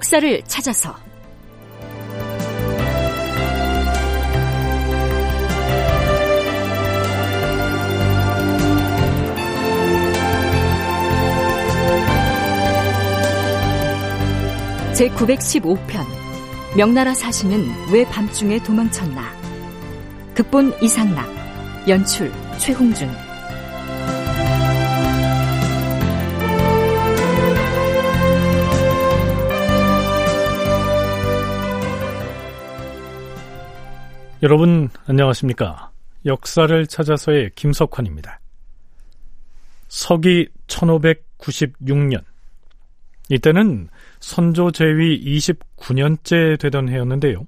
역사를 찾아서. 제 915편 명나라 사신은 왜 밤중에 도망쳤나? 극본 이상락 연출 최홍준 여러분 안녕하십니까? 역사를 찾아서의 김석환입니다. 서기 1596년 이때는 선조 제위 29년째 되던 해였는데요.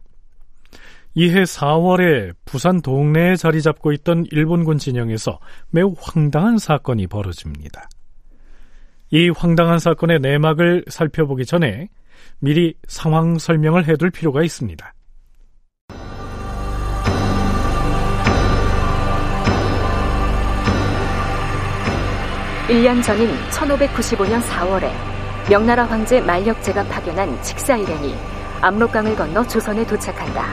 이 해 4월에 부산 동네에 자리 잡고 있던 일본군 진영에서 매우 황당한 사건이 벌어집니다. 이 황당한 사건의 내막을 살펴보기 전에 미리 상황 설명을 해둘 필요가 있습니다. 1년 전인 1595년 4월에 명나라 황제 만력제가 파견한 칙사 일행이 압록강을 건너 조선에 도착한다.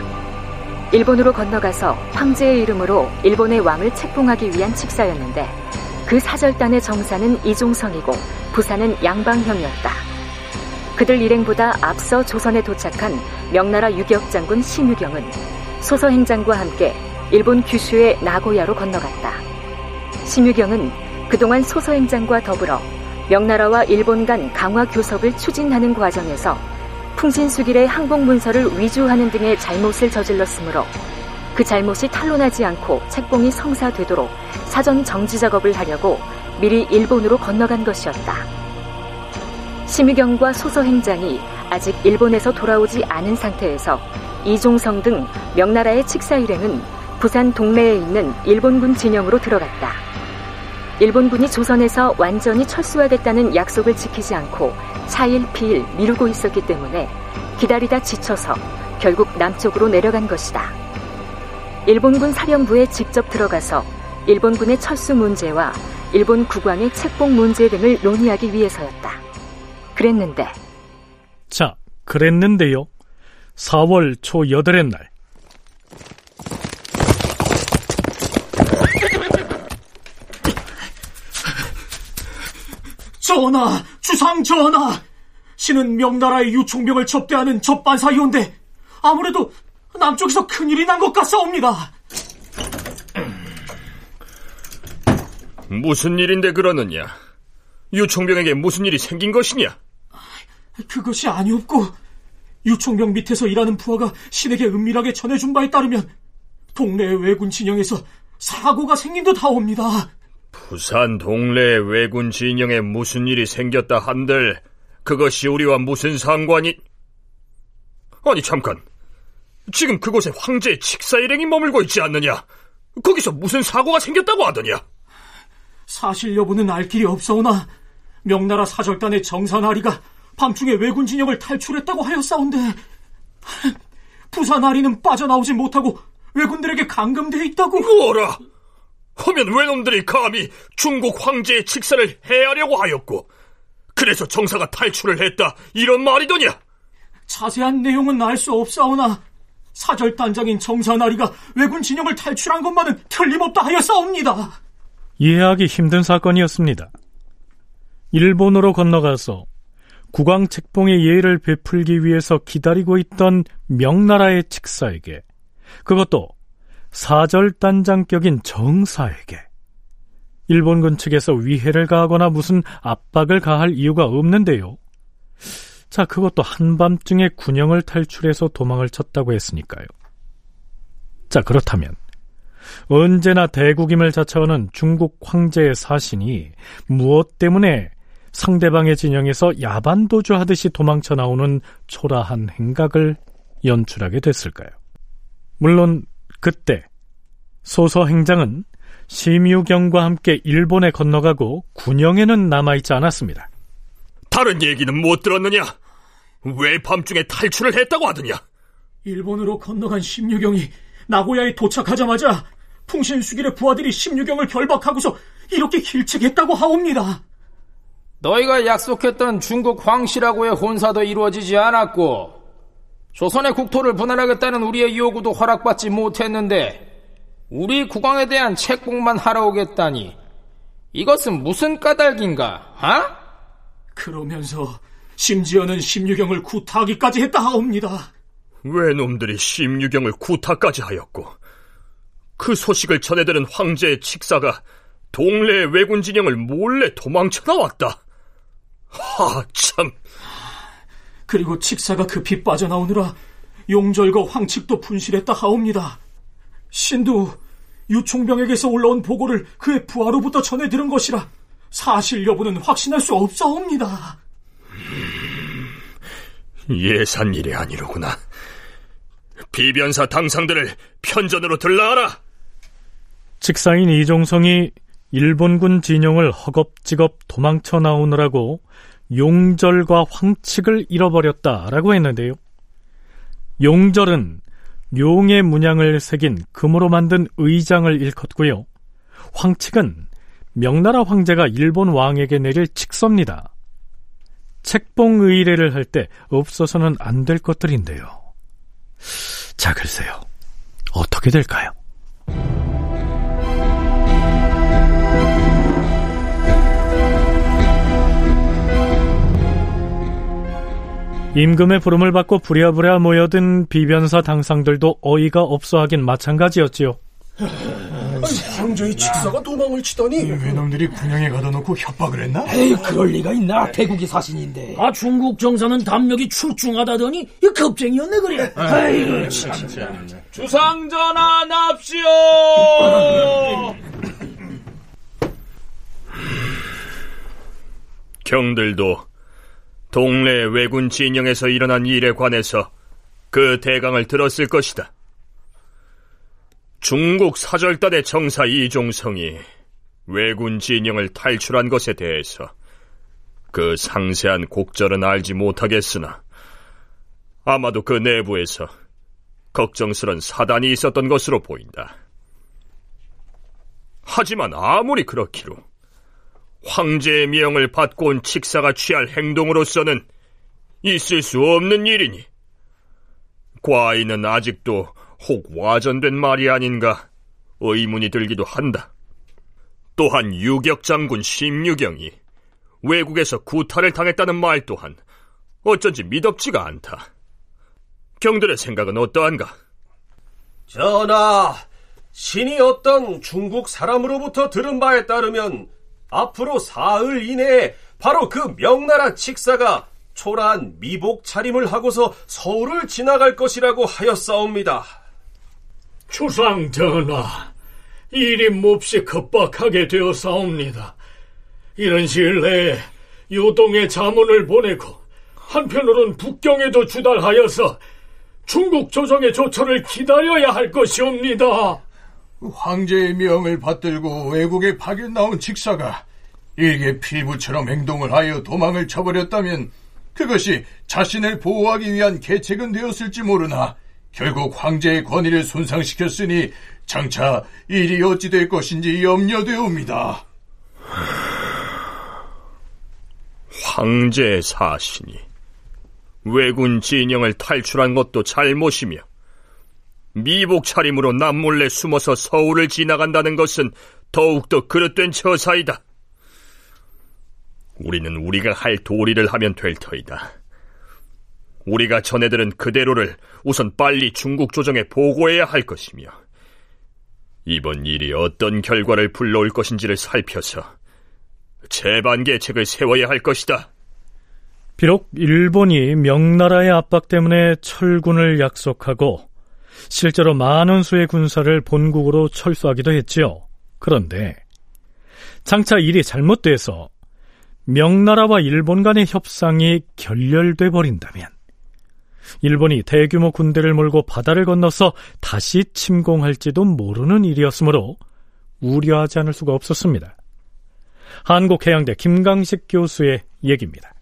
일본으로 건너가서 황제의 이름으로 일본의 왕을 책봉하기 위한 칙사였는데 그 사절단의 정사는 이종성이고 부사는 양방형이었다. 그들 일행보다 앞서 조선에 도착한 명나라 유격 장군 신유경은 소서행장과 함께 일본 규슈의 나고야로 건너갔다. 신유경은 그동안 소서행장과 더불어 명나라와 일본 간 강화 교섭을 추진하는 과정에서 풍신수길의 항복 문서를 위조하는 등의 잘못을 저질렀으므로 그 잘못이 탄로나지 않고 책봉이 성사되도록 사전 정지 작업을 하려고 미리 일본으로 건너간 것이었다. 심의경과 소서행장이 아직 일본에서 돌아오지 않은 상태에서 이종성 등 명나라의 칙사 일행은 부산 동래에 있는 일본군 진영으로 들어갔다. 일본군이 조선에서 완전히 철수하겠다는 약속을 지키지 않고 차일 피일 미루고 있었기 때문에 기다리다 지쳐서 결국 남쪽으로 내려간 것이다. 일본군 사령부에 직접 들어가서 일본군의 철수 문제와 일본 국왕의 책봉 문제 등을 논의하기 위해서였다. 그랬는데 자, 그랬는데요. 4월 초 여덟의 날 전하, 주상 전하. 신은 명나라의 유총병을 접대하는 접반사이온데 아무래도 남쪽에서 큰일이 난 것 같사옵니다. 무슨 일인데 그러느냐? 유총병에게 무슨 일이 생긴 것이냐? 그것이 아니었고 유총병 밑에서 일하는 부하가 신에게 은밀하게 전해준 바에 따르면 동네 외군 진영에서 사고가 생긴 듯 하옵니다. 부산 동래 왜군 진영에 무슨 일이 생겼다 한들 그것이 우리와 무슨 상관이? 아니 잠깐, 지금 그곳에 황제 칙사 일행이 머물고 있지 않느냐? 거기서 무슨 사고가 생겼다고 하더냐? 사실 여부는 알 길이 없사오나 명나라 사절단의 정산아리가 밤중에 왜군 진영을 탈출했다고 하였사온데 부산 아리는 빠져나오지 못하고 왜군들에게 감금되어 있다고 뭐라? 하면 왜놈들이 감히 중국 황제의 직사를 해하려고 하였고 그래서 정사가 탈출을 했다 이런 말이더냐? 자세한 내용은 알 수 없사오나 사절단장인 정사나리가 왜군 진영을 탈출한 것만은 틀림없다 하였사옵니다. 이해하기 힘든 사건이었습니다. 일본으로 건너가서 국왕 책봉의 예를 베풀기 위해서 기다리고 있던 명나라의 칙사에게 그것도 사절단장격인 정사에게 일본군 측에서 위해를 가하거나 무슨 압박을 가할 이유가 없는데요. 자, 그것도 한밤중에 군영을 탈출해서 도망을 쳤다고 했으니까요. 자, 그렇다면 언제나 대국임을 자처하는 중국 황제의 사신이 무엇 때문에 상대방의 진영에서 야반도주 하듯이 도망쳐 나오는 초라한 행각을 연출하게 됐을까요? 물론 그때 소서 행장은 심유경과 함께 일본에 건너가고 군영에는 남아있지 않았습니다. 다른 얘기는 못 들었느냐? 왜 밤중에 탈출을 했다고 하더냐? 일본으로 건너간 심유경이 나고야에 도착하자마자 풍신수길의 부하들이 심유경을 결박하고서 이렇게 길책했다고 하옵니다. 너희가 약속했던 중국 황씨라고의 혼사도 이루어지지 않았고 조선의 국토를 분할하겠다는 우리의 요구도 허락받지 못했는데 우리 국왕에 대한 책봉만 하러 오겠다니 이것은 무슨 까닭인가? 아? 그러면서 심지어는 심유경을 구타하기까지 했다 하옵니다. 왜 놈들이 심유경을 구타까지 하였고 그 소식을 전해들은 황제의 칙사가 동래의 왜군 진영을 몰래 도망쳐 나왔다. 하, 참. 그리고 칙사가 급히 빠져나오느라 용절과 황칙도 분실했다 하옵니다. 신도 유총병에게서 올라온 보고를 그의 부하로부터 전해 들은 것이라 사실 여부는 확신할 수 없사옵니다. 예산 일이 아니로구나. 비변사 당상들을 편전으로 들라하라. 직사인 이종성이 일본군 진영을 허겁지겁 도망쳐 나오느라고 용절과 황칙을 잃어버렸다라고 했는데요. 용절은 용의 문양을 새긴 금으로 만든 의장을 일컫고요. 황칙은 명나라 황제가 일본 왕에게 내릴 칙서입니다. 책봉 의례를 할 때 없어서는 안 될 것들인데요. 자, 글쎄요. 어떻게 될까요? 임금의 부름을 받고 부랴부랴 모여든 비변사 당상들도 어이가 없어 하긴 마찬가지였지요. 황제의 직사가 도망을 치다니 외놈들이 군영에 가둬 놓고 협박을 했나? 에이 그럴 리가 있나? 대국이 사신인데. 아 중국 정사는 담력이 출중하다더니 이 겁쟁이였네 그래. 아이고 참. 주상전하 납시오! 경들도 동래 왜군 진영에서 일어난 일에 관해서 그 대강을 들었을 것이다. 중국 사절단의 정사 이종성이 왜군 진영을 탈출한 것에 대해서 그 상세한 곡절은 알지 못하겠으나 아마도 그 내부에서 걱정스런 사단이 있었던 것으로 보인다. 하지만 아무리 그렇기로 황제의 명을 받고 온 칙사가 취할 행동으로서는 있을 수 없는 일이니 과인은 아직도 혹 와전된 말이 아닌가 의문이 들기도 한다. 또한 유격 장군 심유경이 외국에서 구타를 당했다는 말 또한 어쩐지 미덥지가 않다. 경들의 생각은 어떠한가? 전하, 신이 어떤 중국 사람으로부터 들은 바에 따르면 앞으로 사흘 이내에 바로 그 명나라 칙사가 초라한 미복 차림을 하고서 서울을 지나갈 것이라고 하였사옵니다. 주상 전하 일이 몹시 급박하게 되어사옵니다 이런 시일 내에 요동에 자문을 보내고 한편으론 북경에도 주달하여서 중국 조정의 조처를 기다려야 할 것이옵니다. 황제의 명을 받들고 외국에 파견 나온 직사가 일개 피부처럼 행동을 하여 도망을 쳐버렸다면 그것이 자신을 보호하기 위한 계책은 되었을지 모르나 결국 황제의 권위를 손상시켰으니 장차 일이 어찌 될 것인지 염려되옵니다. 황제의 사신이 왜군 진영을 탈출한 것도 잘못이며 미복 차림으로 남몰래 숨어서 서울을 지나간다는 것은 더욱더 그릇된 처사이다. 우리는 우리가 할 도리를 하면 될 터이다. 우리가 전해들은 그대로를 우선 빨리 중국 조정에 보고해야 할 것이며 이번 일이 어떤 결과를 불러올 것인지를 살펴서 재반 계책을 세워야 할 것이다. 비록 일본이 명나라의 압박 때문에 철군을 약속하고 실제로 많은 수의 군사를 본국으로 철수하기도 했지요. 그런데 장차 일이 잘못돼서 명나라와 일본 간의 협상이 결렬돼 버린다면 일본이 대규모 군대를 몰고 바다를 건너서 다시 침공할지도 모르는 일이었으므로 우려하지 않을 수가 없었습니다. 한국해양대 김강식 교수의 얘기입니다.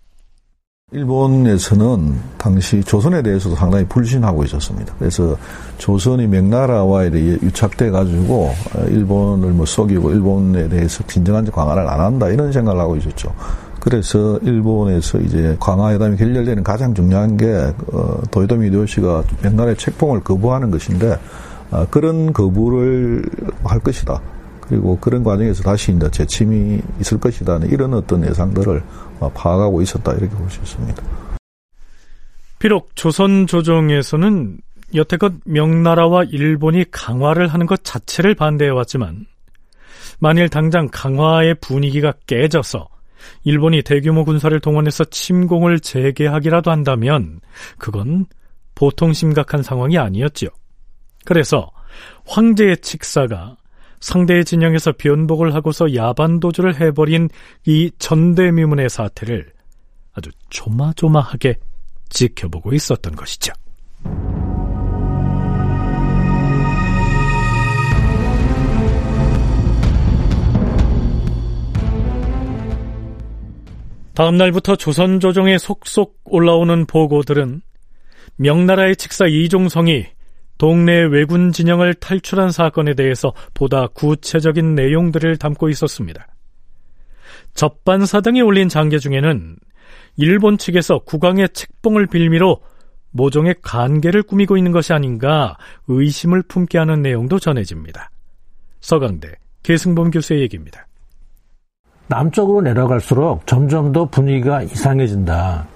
일본에서는 당시 조선에 대해서도 상당히 불신하고 있었습니다. 그래서 조선이 명나라와 유착돼 가지고 일본을 뭐 속이고 일본에 대해서 진정한 강화를 안 한다 이런 생각을 하고 있었죠. 그래서 일본에서 이제 강화회담이 결렬되는 가장 중요한 게 어, 도요토미 히데요시가 명나라의 책봉을 거부하는 것인데 어, 그런 거부를 할 것이다. 그리고 그런 과정에서 다시 이제 재침이 있을 것이다. 이런 어떤 예상들을 어, 파악하고 있었다. 이렇게 볼 수 있습니다. 비록 조선 조정에서는 여태껏 명나라와 일본이 강화를 하는 것 자체를 반대해 왔지만 만일 당장 강화의 분위기가 깨져서 일본이 대규모 군사를 동원해서 침공을 재개하기라도 한다면 그건 보통 심각한 상황이 아니었지요. 그래서 황제의 칙사가 상대의 진영에서 변복을 하고서 야반도주를 해버린 이 전대미문의 사태를 아주 조마조마하게 지켜보고 있었던 것이죠. 다음 날부터 조선 조정에 속속 올라오는 보고들은 명나라의 칙사 이종성이 동네 왜군 진영을 탈출한 사건에 대해서 보다 구체적인 내용들을 담고 있었습니다. 접반사 등이 올린 장계 중에는 일본 측에서 국왕의 책봉을 빌미로 모종의 관계를 꾸미고 있는 것이 아닌가 의심을 품게 하는 내용도 전해집니다. 서강대 계승범 교수의 얘기입니다. 남쪽으로 내려갈수록 점점 더 분위기가 이상해진다.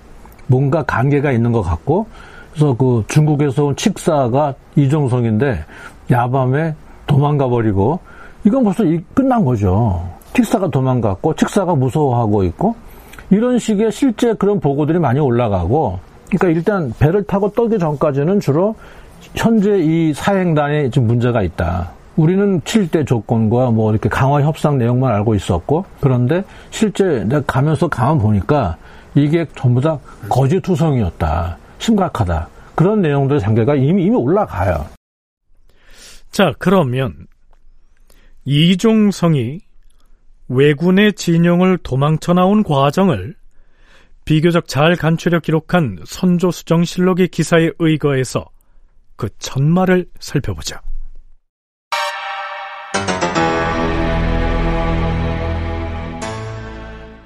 뭔가 관계가 있는 것 같고, 그래서 그 중국에서 온 칙사가 이종성인데 야밤에 도망가 버리고 이건 벌써 끝난 거죠. 칙사가 도망갔고 칙사가 무서워하고 있고 이런 식의 실제 그런 보고들이 많이 올라가고 그러니까 일단 배를 타고 떠기 전까지는 주로 현재 이 사행단에 지금 문제가 있다. 우리는 7대 조건과 뭐 이렇게 강화 협상 내용만 알고 있었고 그런데 실제 내가 가면서 가만 보니까 이게 전부 다 거짓 투성이었다. 심각하다. 그런 내용들 장계가 이미 이미 올라가요. 자, 그러면 이종성이 왜군의 진영을 도망쳐 나온 과정을 비교적 잘 간추려 기록한 선조수정실록의 기사에 의거해서 그 전말을 살펴보자.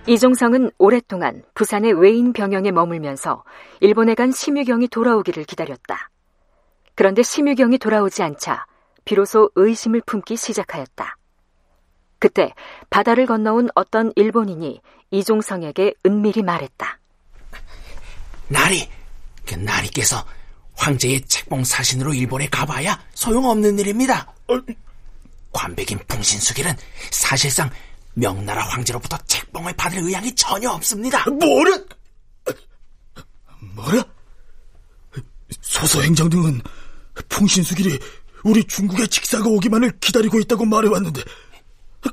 이종성은 오랫동안 부산의 외인 병영에 머물면서 일본에 간 심유경이 돌아오기를 기다렸다. 그런데 심유경이 돌아오지 않자 비로소 의심을 품기 시작하였다. 그때 바다를 건너온 어떤 일본인이 이종성에게 은밀히 말했다. 나리, 그 나리께서 황제의 책봉 사신으로 일본에 가봐야 소용없는 일입니다. 관백인 풍신수길은 사실상 명나라 황제로부터 책봉을 받을 의향이 전혀 없습니다. 뭐라? 뭐라? 소서행장 등은 풍신수길이 우리 중국의 직사가 오기만을 기다리고 있다고 말해왔는데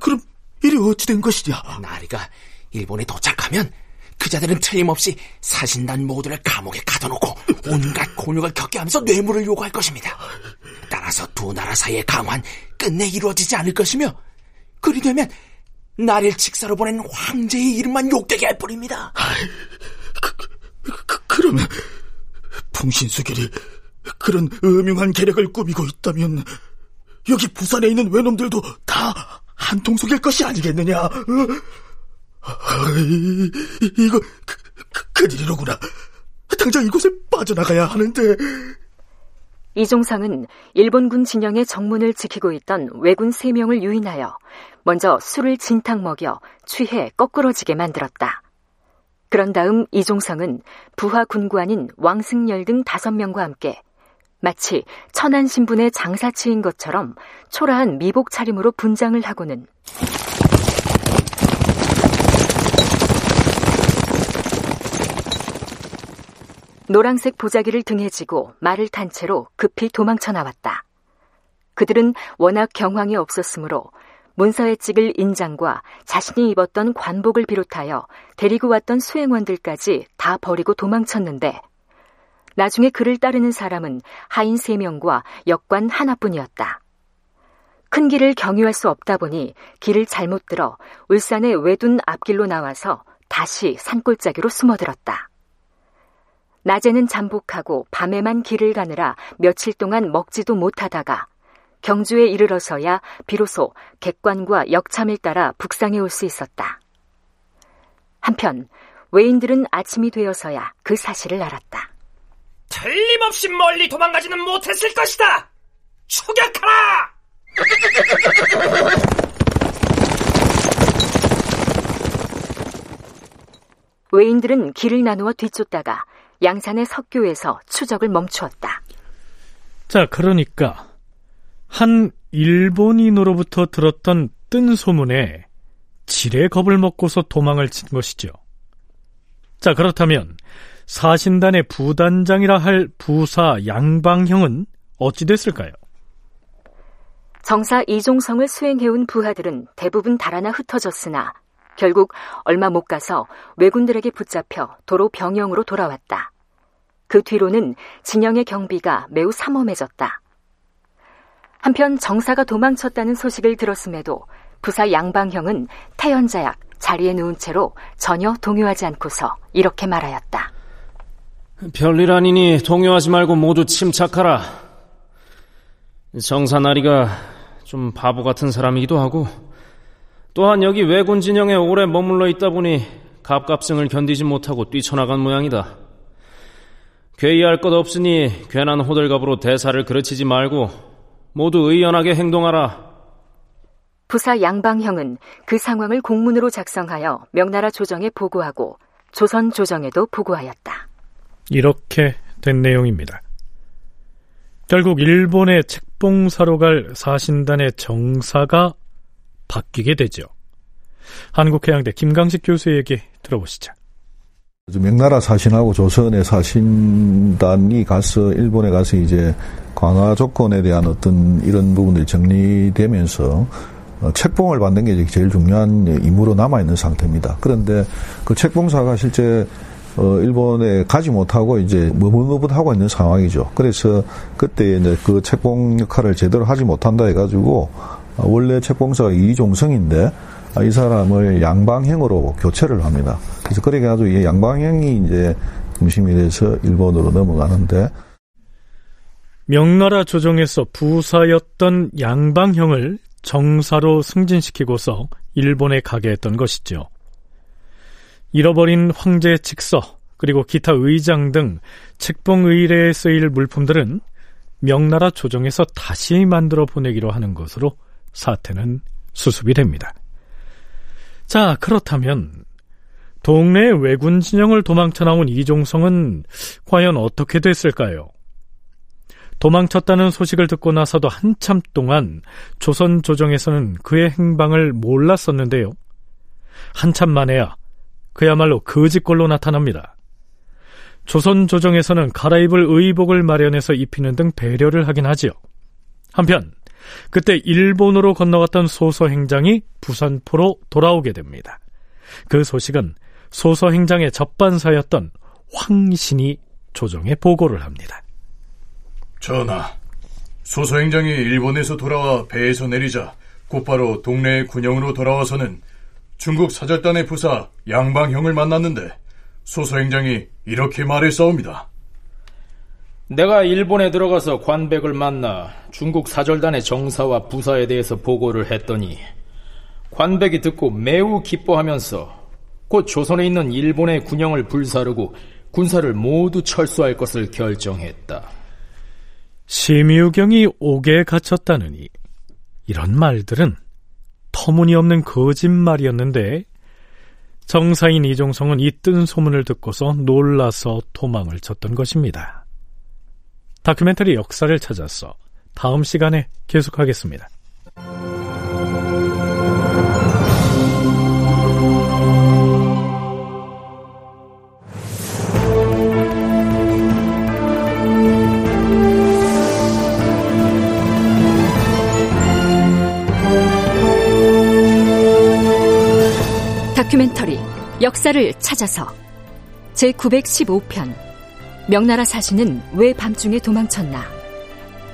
그럼 이리 어찌 된 것이냐? 나리가 일본에 도착하면 그자들은 틀림없이 사신단 모두를 감옥에 가둬놓고 온갖 곤욕을 겪게 하면서 뇌물을 요구할 것입니다. 따라서 두 나라 사이의 강환 끝내 이루어지지 않을 것이며 그리 되면 나를 직사로 보낸 황제의 이름만 욕되게 할 뿐입니다. 그, 그, 그러면 풍신수길이 그런 음흉한 계략을 꾸미고 있다면 여기 부산에 있는 외놈들도 다 한통 속일 것이 아니겠느냐? 어? 이, 이거 그, 그, 큰일이로구나. 당장 이곳을 빠져나가야 하는데. 이종상은 일본군 진영의 정문을 지키고 있던 왜군 세명을 유인하여 먼저 술을 진탕 먹여 취해 거꾸러지게 만들었다. 그런 다음 이종성은 부하 군관인 왕승열 등 다섯 명과 함께 마치 천안 신분의 장사치인 것처럼 초라한 미복 차림으로 분장을 하고는 노란색 보자기를 등에 지고 말을 탄 채로 급히 도망쳐 나왔다. 그들은 워낙 경황이 없었으므로 문서에 찍을 인장과 자신이 입었던 관복을 비롯하여 데리고 왔던 수행원들까지 다 버리고 도망쳤는데 나중에 그를 따르는 사람은 하인 세명과 역관 하나뿐이었다. 큰 길을 경유할 수 없다 보니 길을 잘못 들어 울산의 외둔 앞길로 나와서 다시 산골짜기로 숨어들었다. 낮에는 잠복하고 밤에만 길을 가느라 며칠 동안 먹지도 못하다가 경주에 이르러서야 비로소 객관과 역참을 따라 북상해 올 수 있었다. 한편 외인들은 아침이 되어서야 그 사실을 알았다. 틀림없이 멀리 도망가지는 못했을 것이다. 추격하라! 외인들은 길을 나누어 뒤쫓다가 양산의 석교에서 추적을 멈추었다. 자, 그러니까 한 일본인으로부터 들었던 뜬 소문에 지레 겁을 먹고서 도망을 친 것이죠. 자, 그렇다면 사신단의 부단장이라 할 부사 양방형은 어찌 됐을까요? 정사 이종성을 수행해온 부하들은 대부분 달아나 흩어졌으나 결국 얼마 못 가서 왜군들에게 붙잡혀 도로 병영으로 돌아왔다. 그 뒤로는 진영의 경비가 매우 삼엄해졌다. 한편 정사가 도망쳤다는 소식을 들었음에도 부사 양방형은 태연자약 자리에 누운 채로 전혀 동요하지 않고서 이렇게 말하였다. 별일 아니니 동요하지 말고 모두 침착하라. 정사나리가 좀 바보 같은 사람이기도 하고 또한 여기 왜군 진영에 오래 머물러 있다 보니 갑갑승을 견디지 못하고 뛰쳐나간 모양이다. 괴이할 것 없으니 괜한 호들갑으로 대사를 그르치지 말고 모두 의연하게 행동하라. 부사 양방형은 그 상황을 공문으로 작성하여 명나라 조정에 보고하고 조선 조정에도 보고하였다. 이렇게 된 내용입니다. 결국 일본의 책봉사로 갈 사신단의 정사가 바뀌게 되죠. 한국해양대 김강식 교수의 얘기 들어보시죠. 명나라 사신하고 조선의 사신단이 가서 일본에 가서 이제 강화 조건에 대한 어떤 이런 부분들이 정리되면서 어, 책봉을 받는 게 제일 중요한 임무로 남아 있는 상태입니다. 그런데 그 책봉사가 실제 어, 일본에 가지 못하고 이제 머뭇머뭇하고 있는 상황이죠. 그래서 그때 이제 그 책봉 역할을 제대로 하지 못한다 해가지고 어, 원래 책봉사가 이종성인데 이 사람을 양방형으로 교체를 합니다. 그래서 그래 가지고 이 양방형이 이제 중심이 돼서 일본으로 넘어가는데 명나라 조정에서 부사였던 양방형을 정사로 승진시키고서 일본에 가게 했던 것이죠. 잃어버린 황제 직서 그리고 기타 의장 등 책봉 의례에 쓰일 물품들은 명나라 조정에서 다시 만들어 보내기로 하는 것으로 사태는 수습이 됩니다. 자, 그렇다면 동네 왜군 진영을 도망쳐 나온 이종성은 과연 어떻게 됐을까요? 도망쳤다는 소식을 듣고 나서도 한참 동안 조선 조정에서는 그의 행방을 몰랐었는데요. 한참 만에야 그야말로 거짓골로 나타납니다. 조선 조정에서는 갈아입을 의복을 마련해서 입히는 등 배려를 하긴 하지요. 한편 그때 일본으로 건너갔던 소서 행장이 부산포로 돌아오게 됩니다. 그 소식은 소서 행장의 접반사였던 황신이 조정에 보고를 합니다. 전하, 소서 행장이 일본에서 돌아와 배에서 내리자 곧바로 동네의 군영으로 돌아와서는 중국 사절단의 부사 양방형을 만났는데 소서 행장이 이렇게 말했사옵니다. 내가 일본에 들어가서 관백을 만나 중국 사절단의 정사와 부사에 대해서 보고를 했더니 관백이 듣고 매우 기뻐하면서 곧 조선에 있는 일본의 군영을 불사르고 군사를 모두 철수할 것을 결정했다. 심유경이 옥에 갇혔다느니 이런 말들은 터무니없는 거짓말이었는데 정사인 이종성은 이 뜬 소문을 듣고서 놀라서 도망을 쳤던 것입니다. 다큐멘터리 역사를 찾아서 다음 시간에 계속하겠습니다. 역사를 찾아서 제 915편 명나라 사신은 왜 밤중에 도망쳤나?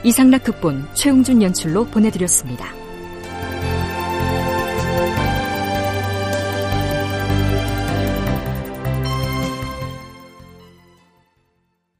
이상락 극본 최웅준 연출로 보내드렸습니다.